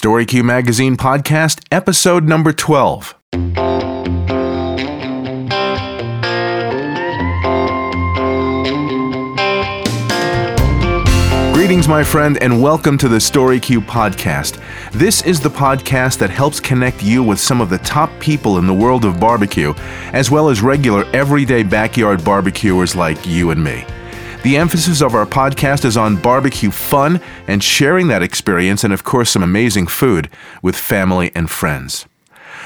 StoryQ Magazine Podcast, episode number 12. Greetings, my friend, and welcome to the StoryQ podcast. This is the podcast that helps connect you with some of the top people in the world of barbecue, as well as regular everyday backyard barbecuers like you and me. The emphasis of our podcast is on barbecue fun and sharing that experience, and of course, some amazing food with family and friends.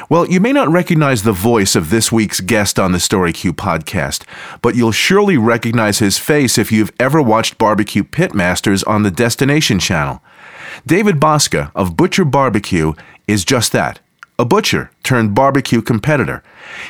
Well, you may not recognize the voice of this week's guest on the StoryQ podcast, but you'll surely recognize his face if you've ever watched Barbecue Pitmasters on the Destination Channel. David Bouska of Butcher Barbecue is just that a butcher turned barbecue competitor.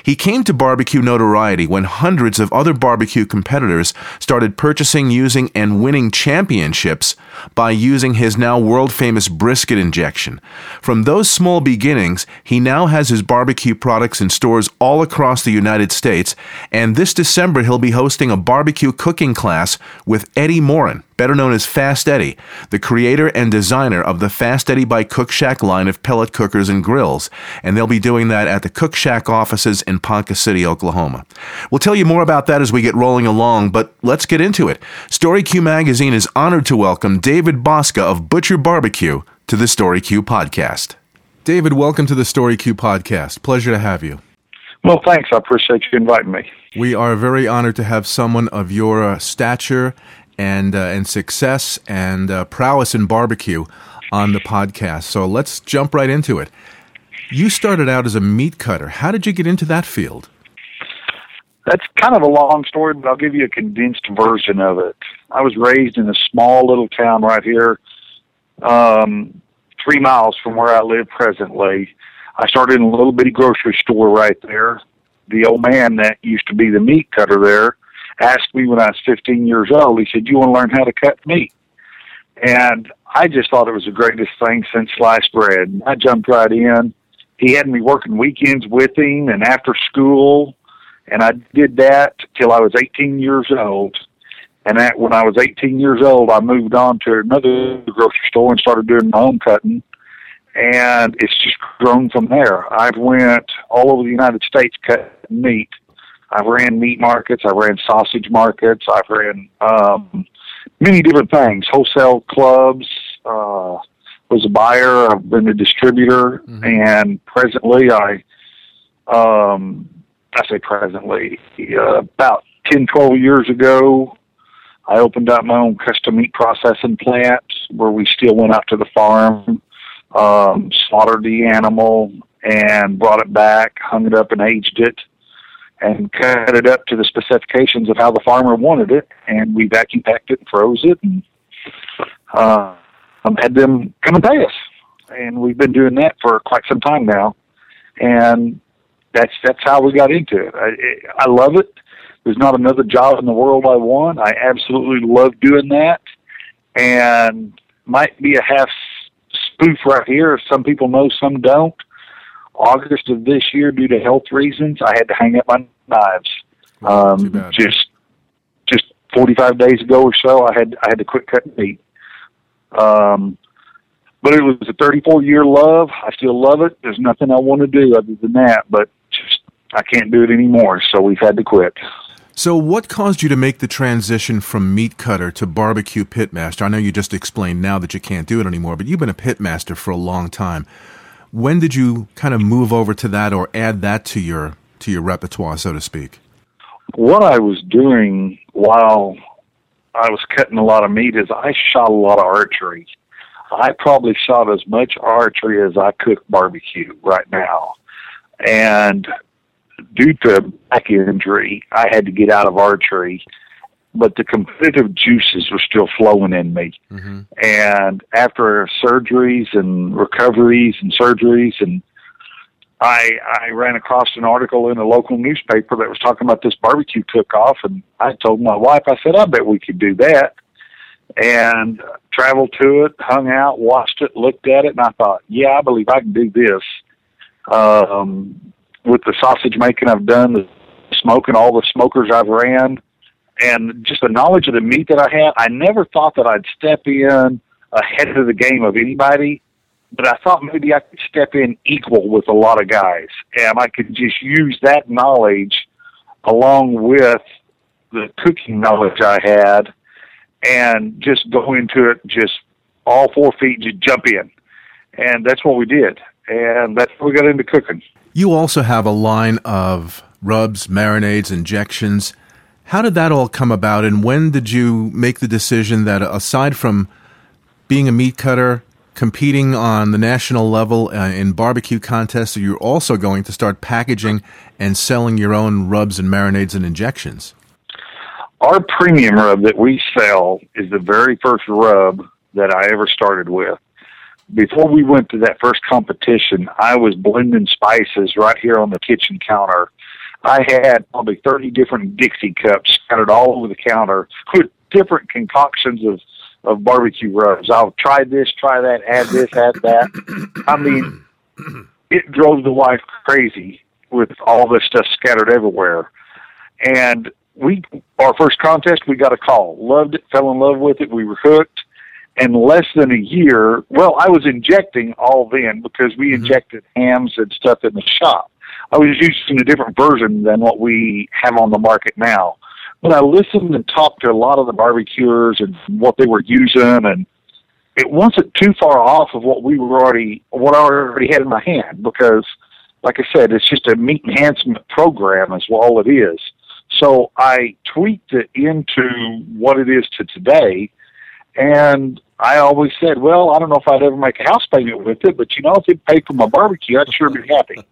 He came to barbecue notoriety when hundreds of other barbecue competitors started purchasing, using, and winning championships by using his now world famous brisket injection. From those small beginnings, he now has his barbecue products in stores all across the United States, and this December he'll be hosting a barbecue cooking class with Eddy Maurin, better known as Fast Eddy, the creator and designer of the Fast Eddy by Cook Shack line of pellet cookers and grills, and they'll be doing that at the Cook Shack offices in Ponca City, Oklahoma. We'll tell you more about that as we get rolling along, but let's get into it. StoryQ Magazine is honored to welcome David Bouska of Butcher Barbecue to the StoryQ podcast. David, welcome to the StoryQ podcast. Pleasure to have you. Well, thanks. I appreciate you inviting me. We are very honored to have someone of your uh, stature and uh, and success and uh, prowess in barbecue on the podcast. So let's jump right into it. You started out as a meat cutter. How did you get into that field? That's kind of a long story, but I'll give you a condensed version of it. I was raised in a small little town right here, um, three miles from where I live presently. I started in a little bitty grocery store right there. The old man that used to be the meat cutter there asked me when I was 15 years old, he said, You want to learn how to cut meat? And I just thought it was the greatest thing since sliced bread. I jumped right in he had me working weekends with him and after school, and I did that till I was 18 years old. And that when I was 18 years old, I moved on to another grocery store and started doing my own cutting. And it's just grown from there. I've went all over the United States cutting meat. I've ran meat markets. I ran sausage markets. I've ran um, many different things, wholesale clubs, uh, was a buyer. I've been a distributor, mm-hmm. and presently, I, um, I say presently, uh, about 10, 12 years ago, I opened up my own custom meat processing plant where we still went out to the farm, um, slaughtered the animal, and brought it back, hung it up, and aged it, and cut it up to the specifications of how the farmer wanted it. And we vacuum packed it and froze it. And, uh, um, had them come and pay us. And we've been doing that for quite some time now. And that's that's how we got into it. I, I love it. There's not another job in the world I want. I absolutely love doing that. And might be a half spoof right here. Some people know, some don't. August of this year, due to health reasons, I had to hang up my knives. Um, just just 45 days ago or so, I had I had to quit cutting meat. Um, but it was a 34 year love. I still love it. There's nothing I want to do other than that, but just I can't do it anymore. So we've had to quit. So, what caused you to make the transition from meat cutter to barbecue pitmaster? I know you just explained now that you can't do it anymore, but you've been a pitmaster for a long time. When did you kind of move over to that or add that to your to your repertoire, so to speak? What I was doing while I was cutting a lot of meat is I shot a lot of archery. I probably shot as much archery as I cook barbecue right now. And due to back injury, I had to get out of archery, but the competitive juices were still flowing in me. Mm-hmm. And after surgeries and recoveries and surgeries and I I ran across an article in a local newspaper that was talking about this barbecue cook-off, and I told my wife, I said, I bet we could do that, and traveled to it, hung out, watched it, looked at it, and I thought, yeah, I believe I can do this. Um, with the sausage making I've done, the smoking, all the smokers I've ran, and just the knowledge of the meat that I had, I never thought that I'd step in ahead of the game of anybody but I thought maybe I could step in equal with a lot of guys, and I could just use that knowledge along with the cooking knowledge I had, and just go into it just all four feet, just jump in, and that's what we did, and that's how we got into cooking. You also have a line of rubs, marinades, injections. How did that all come about, and when did you make the decision that aside from being a meat cutter, competing on the national level uh, in barbecue contests, you're also going to start packaging and selling your own rubs and marinades and injections? Our premium rub that we sell is the very first rub that I ever started with. Before we went to that first competition, I was blending spices right here on the kitchen counter. I had probably 30 different Dixie cups scattered all over the counter with different concoctions of of barbecue rubs. I'll try this, try that, add this, add that. I mean, it drove the wife crazy with all this stuff scattered everywhere. And we, our first contest, we got a call. Loved it, fell in love with it. We were hooked. And less than a year, well, I was injecting all then because we mm-hmm. injected hams and stuff in the shop. I was using a different version than what we have on the market now. But I listened and talked to a lot of the barbecuers and what they were using, and it wasn't too far off of what we were already what I already had in my hand because, like I said, it's just a meat enhancement program is all it is. So I tweaked it into what it is to today, and I always said, well, I don't know if I'd ever make a house payment with it, but you know, if it paid for my barbecue, I'd sure be happy.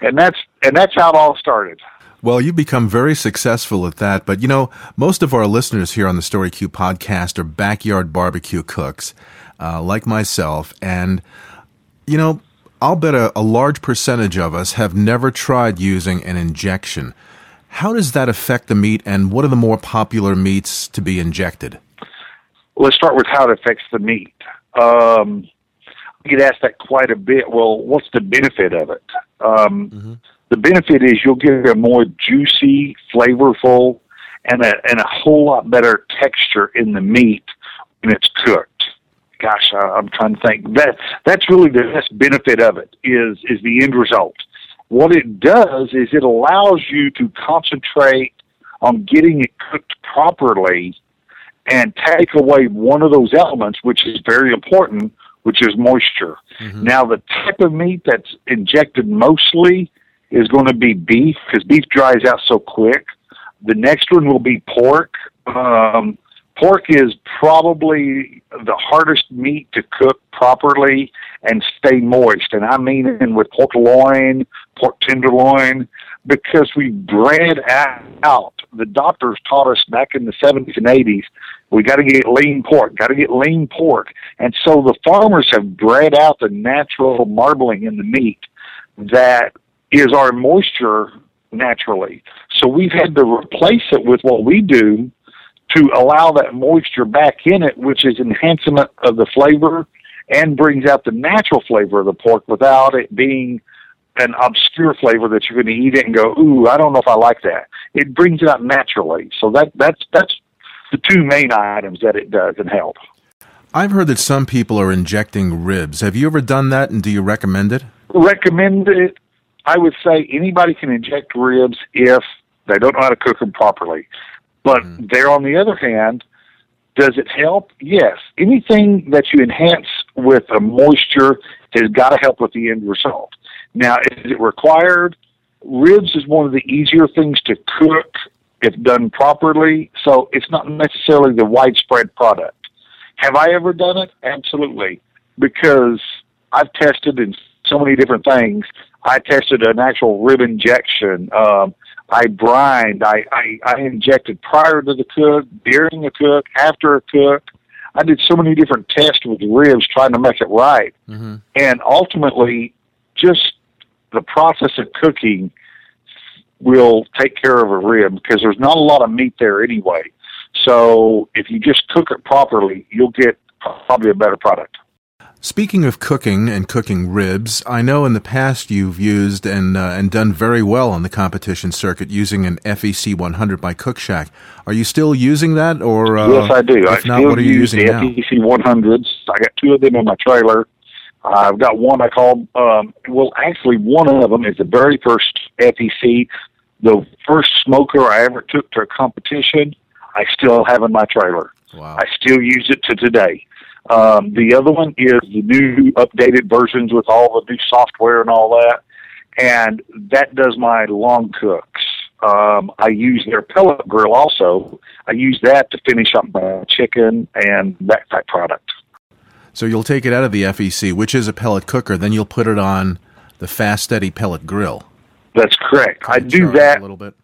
And that's and that's how it all started. Well, you've become very successful at that, but you know, most of our listeners here on the Story Q podcast are backyard barbecue cooks, uh, like myself, and you know, I'll bet a, a large percentage of us have never tried using an injection. How does that affect the meat, and what are the more popular meats to be injected? Let's start with how it affects the meat. Um, I get asked that quite a bit. Well, what's the benefit of it? Um, mm-hmm the benefit is you'll get a more juicy, flavorful, and a and a whole lot better texture in the meat when it's cooked. Gosh, I, I'm trying to think. That that's really the best benefit of it is is the end result. What it does is it allows you to concentrate on getting it cooked properly and take away one of those elements, which is very important, which is moisture. Mm-hmm. Now, the type of meat that's injected mostly is going to be beef because beef dries out so quick. The next one will be pork. Um, pork is probably the hardest meat to cook properly and stay moist. And I mean with pork loin, pork tenderloin, because we bred out. The doctors taught us back in the 70s and 80s, we got to get lean pork, got to get lean pork. And so the farmers have bred out the natural marbling in the meat that is our moisture naturally. So we've had to replace it with what we do to allow that moisture back in it, which is enhancement of the flavor and brings out the natural flavor of the pork without it being an obscure flavor that you're going to eat it and go, ooh, I don't know if I like that. It brings it out naturally. So that that's that's the two main items that it does and help. I've heard that some people are injecting ribs. Have you ever done that, and do you recommend it? Recommend it I would say anybody can inject ribs if they don't know how to cook them properly. But mm-hmm. there, on the other hand, does it help? Yes. Anything that you enhance with a moisture has got to help with the end result. Now, is it required? Ribs is one of the easier things to cook if done properly, so it's not necessarily the widespread product. Have I ever done it? Absolutely, because I've tested in so many different things I tested an actual rib injection. Um, I brined. I, I, I injected prior to the cook, during the cook, after a cook. I did so many different tests with ribs trying to make it right. Mm-hmm. And ultimately, just the process of cooking will take care of a rib because there's not a lot of meat there anyway. So if you just cook it properly, you'll get probably a better product. Speaking of cooking and cooking ribs, I know in the past you've used and uh, and done very well on the competition circuit using an FEC 100 by Cook Shack. Are you still using that, or uh, yes, I do. If I not, what are you using the now? FEC 100s. I got two of them in my trailer. I've got one I call, um, well, actually, one of them is the very first FEC, the first smoker I ever took to a competition. I still have in my trailer. Wow. I still use it to today. Um, the other one is the new updated versions with all the new software and all that, and that does my long cooks. Um, I use their pellet grill also. I use that to finish up my chicken and that type product. So you'll take it out of the FEC, which is a pellet cooker, then you'll put it on the Fast Eddy pellet grill. That's correct. I do that a little bit.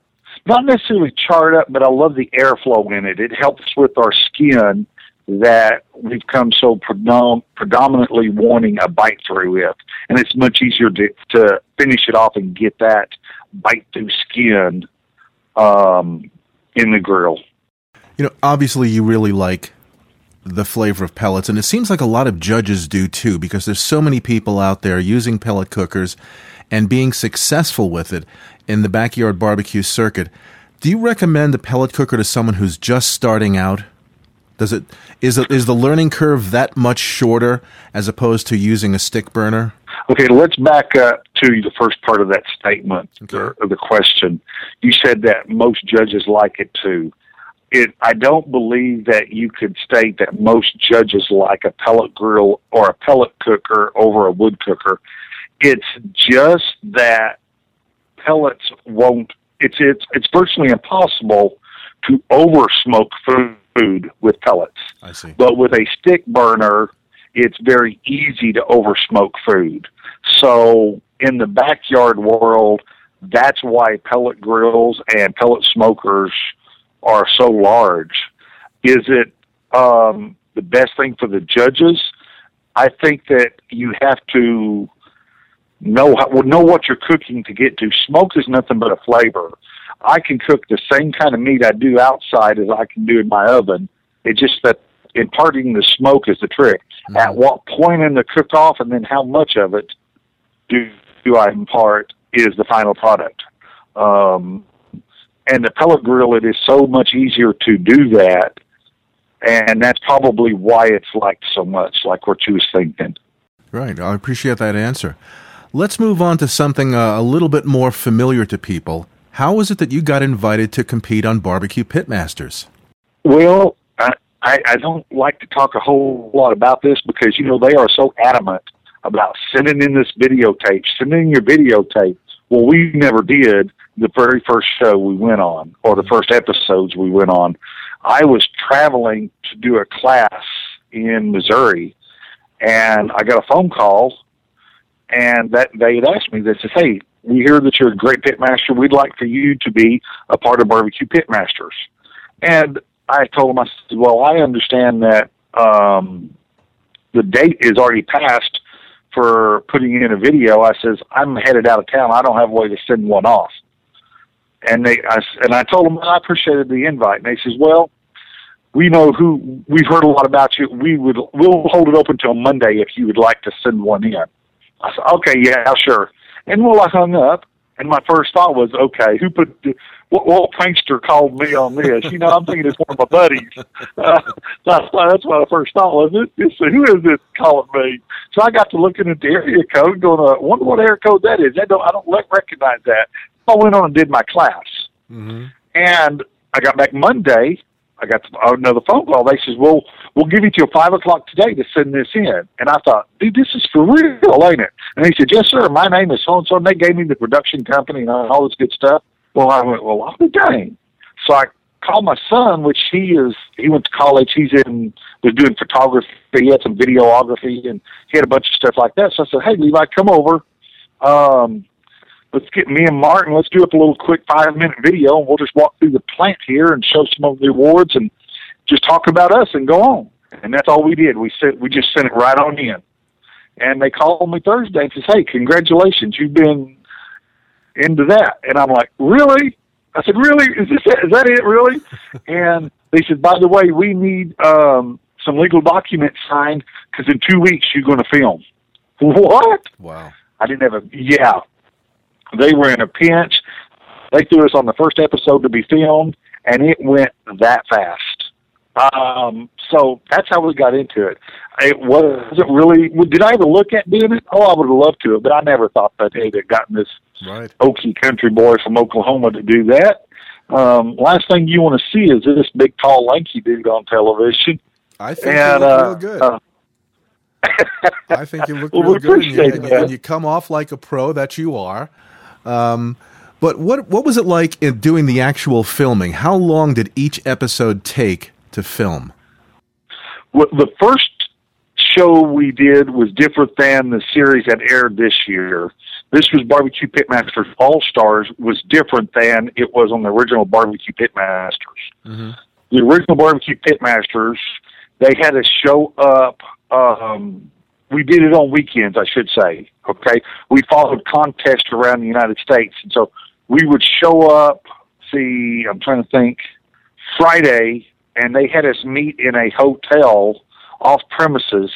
not necessarily charred up, but I love the airflow in it. It helps with our skin that we've come so predom- predominantly wanting a bite through with, and it's much easier to to finish it off and get that bite through skin um, in the grill. You know, obviously, you really like the flavor of pellets, and it seems like a lot of judges do too, because there's so many people out there using pellet cookers and being successful with it in the backyard barbecue circuit. Do you recommend a pellet cooker to someone who's just starting out? Does it is it, is the learning curve that much shorter as opposed to using a stick burner? Okay, let's back up to the first part of that statement uh, Okay. or of the question. You said that most judges like it too. It, I don't believe that you could state that most judges like a pellet grill or a pellet cooker over a wood cooker. It's just that pellets won't. It's it's it's virtually impossible to over smoke food with pellets. I see. But with a stick burner, it's very easy to oversmoke food. So in the backyard world, that's why pellet grills and pellet smokers are so large. Is it um, the best thing for the judges? I think that you have to know how, well, know what you're cooking to get to. Smoke is nothing but a flavor. I can cook the same kind of meat I do outside as I can do in my oven. It's just that imparting the smoke is the trick. At what point in the cook off and then how much of it do, do I impart is the final product. Um, and the pellet grill, it is so much easier to do that. And that's probably why it's liked so much, like what you was thinking. Right. I appreciate that answer. Let's move on to something uh, a little bit more familiar to people. How was it that you got invited to compete on Barbecue Pitmasters? Well, I, I, don't like to talk a whole lot about this because, you know, they are so adamant about sending in this videotape, sending in your videotape. Well, we never did the very first show we went on or the first episodes we went on. I was traveling to do a class in Missouri and I got a phone call and that they had asked me, they said, Hey, we hear that you're a great pitmaster. We'd like for you to be a part of Barbecue Pitmasters. And I told them, I said, well, I understand that um, the date is already passed for putting in a video. I says, I'm headed out of town. I don't have a way to send one off. And they, I, and I told them I appreciated the invite. And they says, well, we know who, we've heard a lot about you. We would, we'll hold it open till Monday if you would like to send one in. I said, okay, yeah, sure. And well, I hung up. And my first thought was, okay, who put what, what prankster called me on this? You know, I'm thinking it's one of my buddies. Uh, that's, why, that's what I first thought was, this, this, who is this calling me? So I got to looking at the area code, going, uh, wonder what area code that is. That don't, I don't recognize that. I went on and did my class. Mm-hmm. And I got back Monday. I got another phone call. They says, "Well, we'll give you till five o'clock today to send this in." And I thought, "Dude, this is for real, ain't it?" And he said, "Yes, sir. My name is so and so." And they gave me the production company and all this good stuff. Well, I went, "Well, I'll be dang." So I called my son, which he is. He went to college. He's in was doing photography. He had some videography, and he had a bunch of stuff like that. So I said, "Hey, Levi, come over." Um, let's get me and Martin, let's do up a little quick five minute video and we'll just walk through the plant here and show some of the awards and just talk about us and go on. And that's all we did. We sent, we just sent it right on in. And they called me Thursday and says, Hey, congratulations, you've been into that. And I'm like, Really? I said, Really? Is this it? Is that it really? and they said, By the way, we need um some legal documents signed because in two weeks you're going to film. What? Wow. I didn't have a yeah. They were in a pinch. They threw us on the first episode to be filmed, and it went that fast. Um, so that's how we got into it. It wasn't really. Did I ever look at doing it? Oh, I would have loved to, but I never thought that they'd have gotten this right. Okie country boy from Oklahoma to do that. Um, last thing you want to see is this big, tall, lanky dude on television. I think and, you look uh, real good. Uh, I think you look well, real good, and you, and, and you, come off like a pro that you are. Um, but what what was it like in doing the actual filming? How long did each episode take to film? Well, the first show we did was different than the series that aired this year. This was Barbecue Pitmasters All Stars was different than it was on the original Barbecue Pitmasters. Mm-hmm. The original Barbecue Pitmasters, they had to show up. Um, we did it on weekends, I should say. Okay, we followed contests around the United States, and so we would show up. See, I'm trying to think. Friday, and they had us meet in a hotel off premises,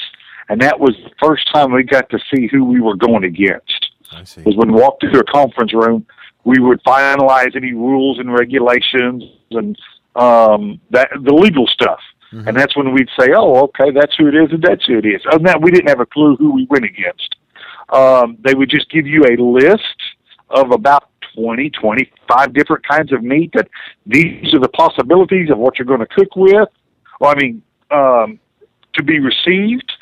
and that was the first time we got to see who we were going against. I see. Was when we walked into a conference room, we would finalize any rules and regulations and um, that the legal stuff. Mm-hmm. And that's when we'd say, "Oh, okay, that's who it is, and that's who it is." Other than that, we didn't have a clue who we went against. Um, they would just give you a list of about 20, 25 different kinds of meat that these are the possibilities of what you're going to cook with. Well, I mean, um, to be received,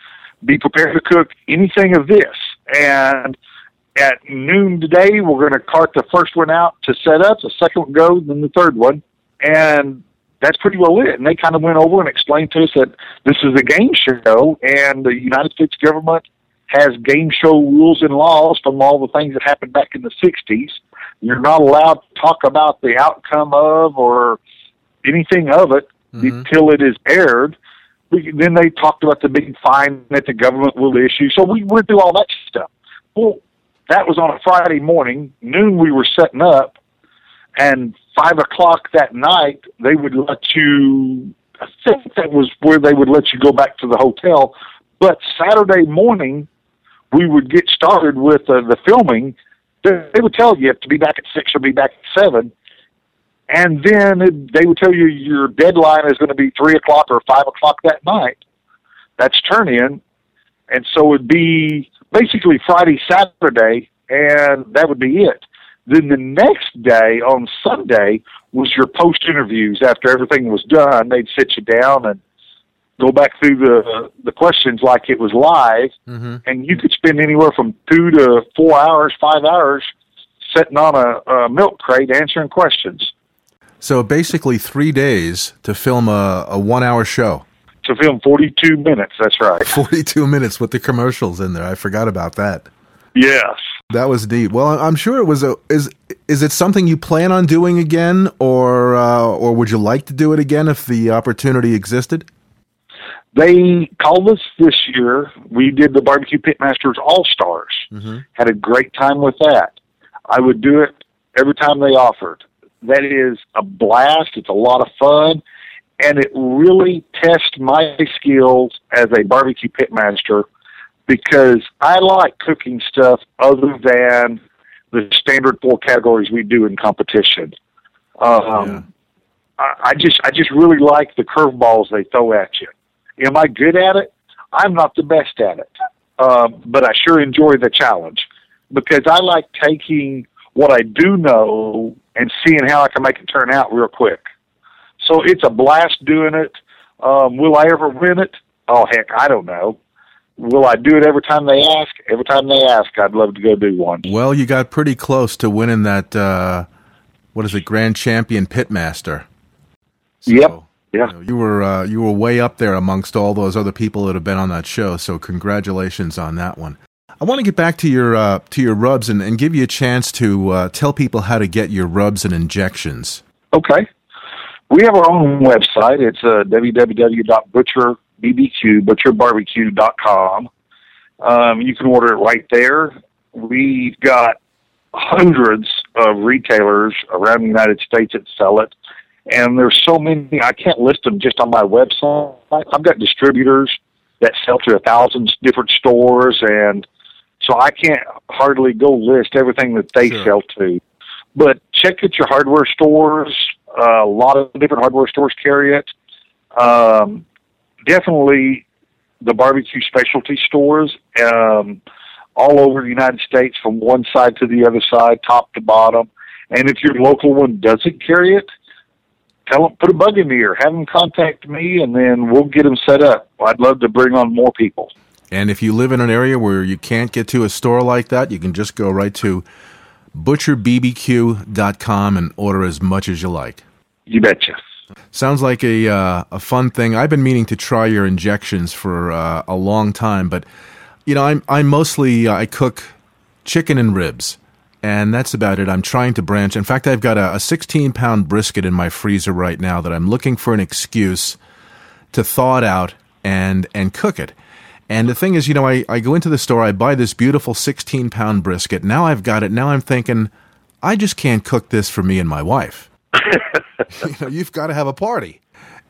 be prepared to cook anything of this. And at noon today, we're going to cart the first one out to set up, the second one goes, then the third one. And that's pretty well it. And they kind of went over and explained to us that this is a game show and the United States government has game show rules and laws from all the things that happened back in the 60s. You're not allowed to talk about the outcome of or anything of it mm-hmm. until it is aired. Then they talked about the big fine that the government will issue. So we went through all that stuff. Well, that was on a Friday morning. Noon we were setting up, and five o'clock that night they would let you. I think that was where they would let you go back to the hotel. But Saturday morning, we would get started with uh, the filming, they would tell you to be back at six or be back at seven. And then it, they would tell you your deadline is going to be three o'clock or five o'clock that night. That's turn in. And so it'd be basically Friday, Saturday, and that would be it. Then the next day on Sunday was your post interviews after everything was done. They'd sit you down and go back through the the questions like it was live, mm-hmm. and you could spend anywhere from two to four hours, five hours, sitting on a, a milk crate answering questions. So basically, three days to film a, a one hour show. To film 42 minutes, that's right. 42 minutes with the commercials in there. I forgot about that. Yes. That was deep. Well, I'm sure it was a is is it something you plan on doing again or uh, or would you like to do it again if the opportunity existed? They called us this year. We did the Barbecue Pitmasters All Stars. Mm-hmm. Had a great time with that. I would do it every time they offered. That is a blast. It's a lot of fun, and it really tests my skills as a barbecue pitmaster because I like cooking stuff other than the standard four categories we do in competition. Um, yeah. I, I just I just really like the curveballs they throw at you. Am I good at it? I'm not the best at it, uh, but I sure enjoy the challenge because I like taking what I do know and seeing how I can make it turn out real quick. So it's a blast doing it. Um, will I ever win it? Oh heck, I don't know. Will I do it every time they ask? Every time they ask, I'd love to go do one. Well, you got pretty close to winning that. Uh, what is it, Grand Champion Pitmaster? So, yep. Yeah, you, know, you were uh, you were way up there amongst all those other people that have been on that show. So congratulations on that one. I want to get back to your uh, to your rubs and, and give you a chance to uh, tell people how to get your rubs and injections. Okay, we have our own website. It's uh, www.butcherbbq butcherbarbecue.com. Um, you can order it right there. We've got hundreds of retailers around the United States that sell it and there's so many I can't list them just on my website. I've got distributors that sell to a thousand different stores, and so I can't hardly go list everything that they sure. sell to. But check at your hardware stores. Uh, a lot of different hardware stores carry it. Um, definitely the barbecue specialty stores um, all over the United States, from one side to the other side, top to bottom. And if your local one doesn't carry it, tell them put a bug in the ear, have them contact me, and then we'll get them set up. I'd love to bring on more people. And if you live in an area where you can't get to a store like that, you can just go right to butcherbbq.com and order as much as you like. You betcha. Sounds like a uh, a fun thing. I've been meaning to try your injections for uh, a long time, but you know, I'm I mostly uh, I cook chicken and ribs, and that's about it. I'm trying to branch. In fact, I've got a, a 16 pound brisket in my freezer right now that I'm looking for an excuse to thaw it out and and cook it. And the thing is, you know, I, I go into the store, I buy this beautiful 16 pound brisket. Now I've got it. Now I'm thinking, I just can't cook this for me and my wife. you know, you've got to have a party.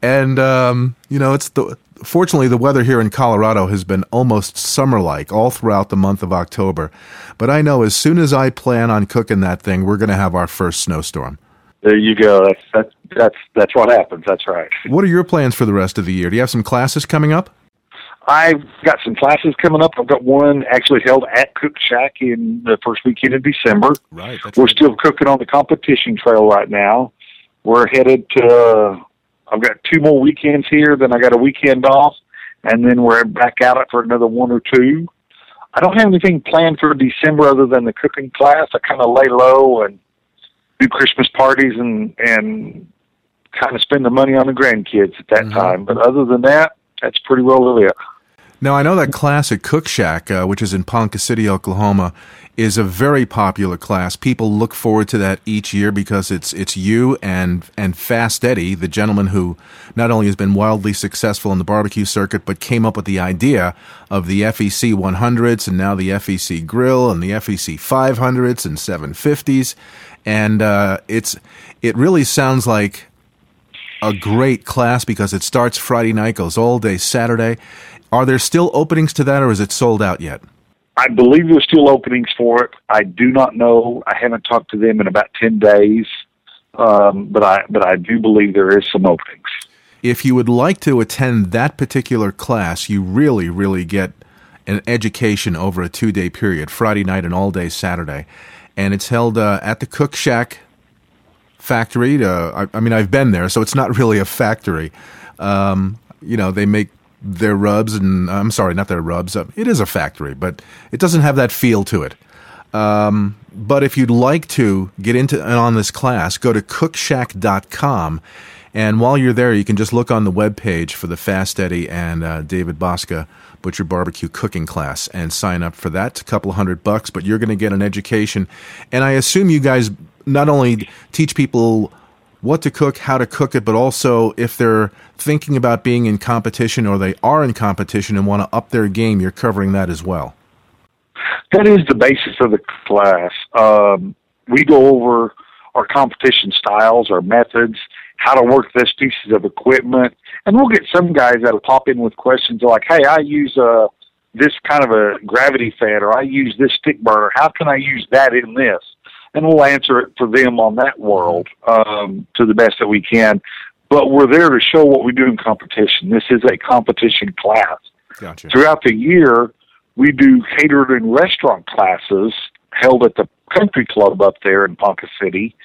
And, um, you know, it's the, fortunately, the weather here in Colorado has been almost summer like all throughout the month of October. But I know as soon as I plan on cooking that thing, we're going to have our first snowstorm. There you go. That's, that's, that's, that's what happens. That's right. What are your plans for the rest of the year? Do you have some classes coming up? I've got some classes coming up. I've got one actually held at Cook Shack in the first weekend of December. Right. We're right. still cooking on the competition trail right now. We're headed to. Uh, I've got two more weekends here. Then I got a weekend off, and then we're back out for another one or two. I don't have anything planned for December other than the cooking class. I kind of lay low and do Christmas parties and and kind of spend the money on the grandkids at that mm-hmm. time. But other than that, that's pretty well it. Now, I know that class at Cook Shack, uh, which is in Ponca City, Oklahoma, is a very popular class. People look forward to that each year because it's it's you and and Fast Eddy, the gentleman who not only has been wildly successful in the barbecue circuit, but came up with the idea of the FEC 100s and now the FEC Grill and the FEC 500s and 750s, and uh, it's it really sounds like a great class because it starts Friday night, goes all day Saturday are there still openings to that, or is it sold out yet? I believe there's still openings for it. I do not know. I haven't talked to them in about ten days, um, but I but I do believe there is some openings. If you would like to attend that particular class, you really really get an education over a two day period, Friday night and all day Saturday, and it's held uh, at the Cook Shack factory. Uh, I, I, mean, I've been there, so it's not really a factory. Um, you know, they make their rubs and I'm sorry, not their rubs. Uh, it is a factory, but it doesn't have that feel to it. Um, but if you'd like to get into on this class, go to cookshack.com. And while you're there, you can just look on the web page for the Fast Eddy and uh, David Bouska Butcher Barbecue cooking class and sign up for that. It's a couple hundred bucks, but you're going to get an education. And I assume you guys not only teach people what to cook, how to cook it, but also if they're thinking about being in competition or they are in competition and want to up their game, you're covering that as well. That is the basis of the class. Um, we go over our competition styles, our methods, how to work this pieces of equipment, and we'll get some guys that'll pop in with questions like, "Hey, I use uh, this kind of a gravity fan, or I use this stick burner. How can I use that in this?" And we'll answer it for them on that world um, to the best that we can. But we're there to show what we do in competition. This is a competition class. Gotcha. Throughout the year, we do catered and restaurant classes held at the country club up there in Ponca City.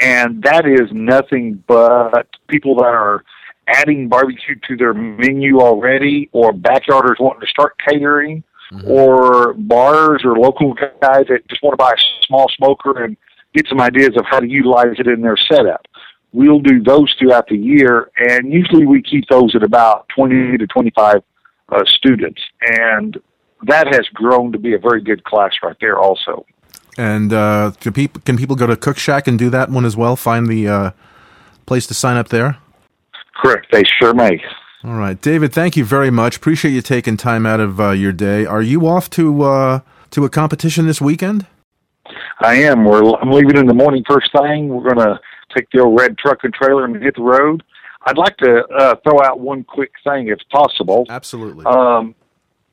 And that is nothing but people that are adding barbecue to their menu already or backyarders wanting to start catering mm-hmm. or bars or local guys that just want to buy a small smoker and get some ideas of how to utilize it in their setup. We'll do those throughout the year, and usually we keep those at about 20 to 25 uh, students. And that has grown to be a very good class right there, also. And uh, can, people, can people go to Cook Shack and do that one as well? Find the uh, place to sign up there? Correct. They sure may. All right, David. Thank you very much. Appreciate you taking time out of uh, your day. Are you off to uh, to a competition this weekend? I am. We're I'm leaving in the morning first thing. We're going to take the old red truck and trailer and hit the road. I'd like to uh, throw out one quick thing, if possible. Absolutely. Um,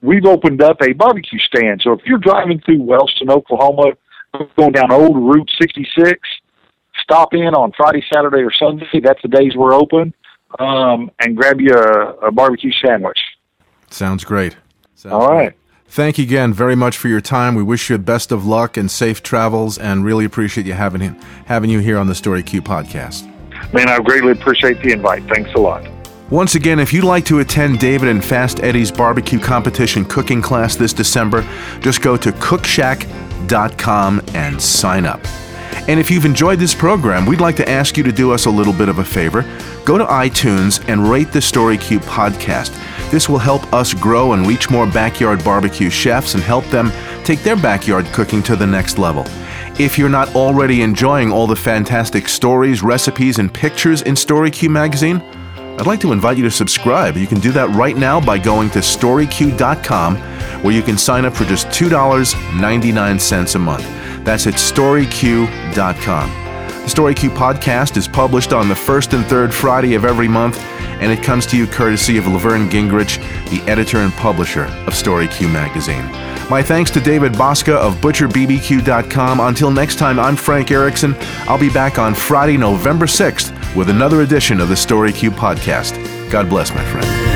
we've opened up a barbecue stand. So if you're driving through Wellston, Oklahoma, going down old Route 66, stop in on Friday, Saturday, or Sunday. That's the days we're open um, and grab you a, a barbecue sandwich. Sounds great. Sounds All right. great. Thank you again very much for your time. We wish you the best of luck and safe travels, and really appreciate you having having you here on the Story Q podcast. Man, I greatly appreciate the invite. Thanks a lot. Once again, if you'd like to attend David and Fast Eddy's barbecue competition cooking class this December, just go to cookshack.com and sign up. And if you've enjoyed this program, we'd like to ask you to do us a little bit of a favor. Go to iTunes and rate the StoryQ podcast. This will help us grow and reach more backyard barbecue chefs and help them take their backyard cooking to the next level. If you're not already enjoying all the fantastic stories, recipes, and pictures in Story Q magazine, I'd like to invite you to subscribe. You can do that right now by going to storyq.com, where you can sign up for just $2.99 a month. That's at storyq.com. The Story Q podcast is published on the first and third Friday of every month, and it comes to you courtesy of Laverne Gingrich, the editor and publisher of Story Q magazine. My thanks to David Bouska of ButcherBBQ.com. Until next time, I'm Frank Erickson. I'll be back on Friday, November 6th with another edition of the Story Q podcast. God bless, my friend.